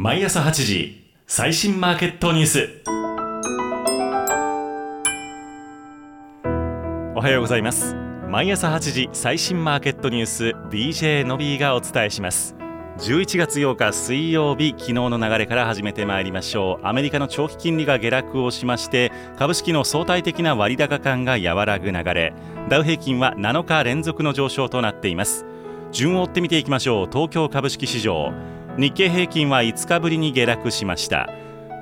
毎朝8時最新マーケットニュース。おはようございます。毎朝8時最新マーケットニュース DJ のびーがお伝えします。11月8日水曜日昨日の流れから始めてまいりましょう。アメリカの長期金利が下落をしまして株式の相対的な割高感が和らぐ流れ。ダウ平均は7日連続の上昇となっています。順を追って見ていきましょう。東京株式市場。日経平均は5日ぶりに下落しました。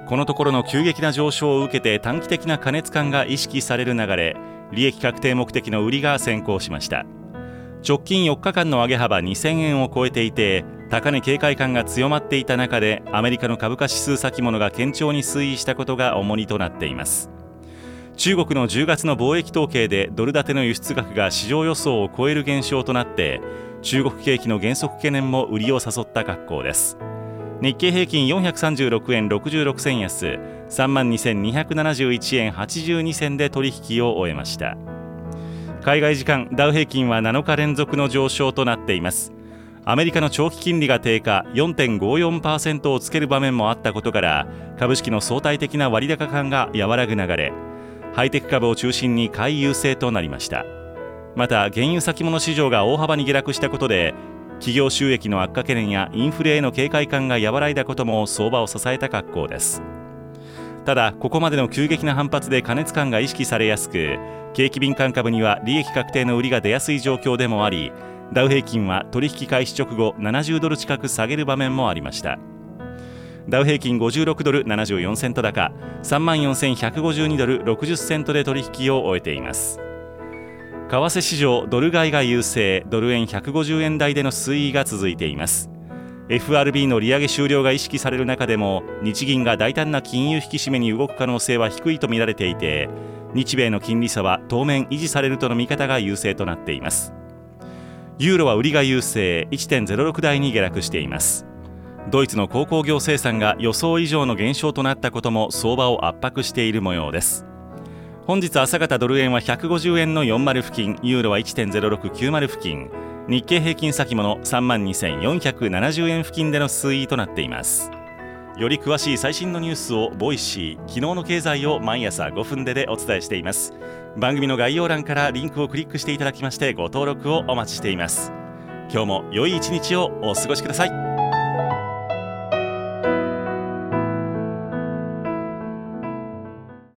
このところの急激な上昇を受けて短期的な過熱感が意識される流れ利益確定目的の売りが先行しました。直近4日間の上げ幅2000円を超えていて高値警戒感が強まっていた中でアメリカの株価指数先物が堅調に推移したことが重荷となっています。中国の10月の貿易統計でドル建ての輸出額が市場予想を超える減少となって中国景気の減速懸念も売りを誘った格好です。日経平均436円66銭安。3万2271円82銭で取引を終えました。海外時間ダウ平均は7日連続の上昇となっています。アメリカの長期金利が低下。4.54%をつける場面もあったことから株式の相対的な割高感が和らぐ流れ。ハイテク株を中心に買い優勢となりました。また原油先物市場が大幅に下落したことで企業収益の悪化懸念やインフレへの警戒感が和らいだことも相場を支えた格好です。ただここまでの急激な反発で過熱感が意識されやすく景気敏感株には利益確定の売りが出やすい状況でもありダウ平均は取引開始直後70ドル近く下げる場面もありました。ダウ平均56ドル74セント高3万4152ドル60セントで取引を終えています。為替市場ドル買いが優勢ドル円150円台での推移が続いています。FRB の利上げ終了が意識される中でも日銀が大胆な金融引き締めに動く可能性は低いとみられていて日米の金利差は当面維持されるとの見方が優勢となっています。ユーロは売りが優勢1.06台に下落しています。ドイツの鉱工業生産が予想以上の減少となったことも相場を圧迫している模様です。本日朝方ドル円は150円の40付近ユーロは1.0690付近。日経平均先物3万2470円付近での推移となっています。より詳しい最新のニュースを Voicy 昨日の経済を毎朝5分ででお伝えしています。番組の概要欄からリンクをクリックしていただきましてご登録をお待ちしています。今日も良い一日をお過ごしください。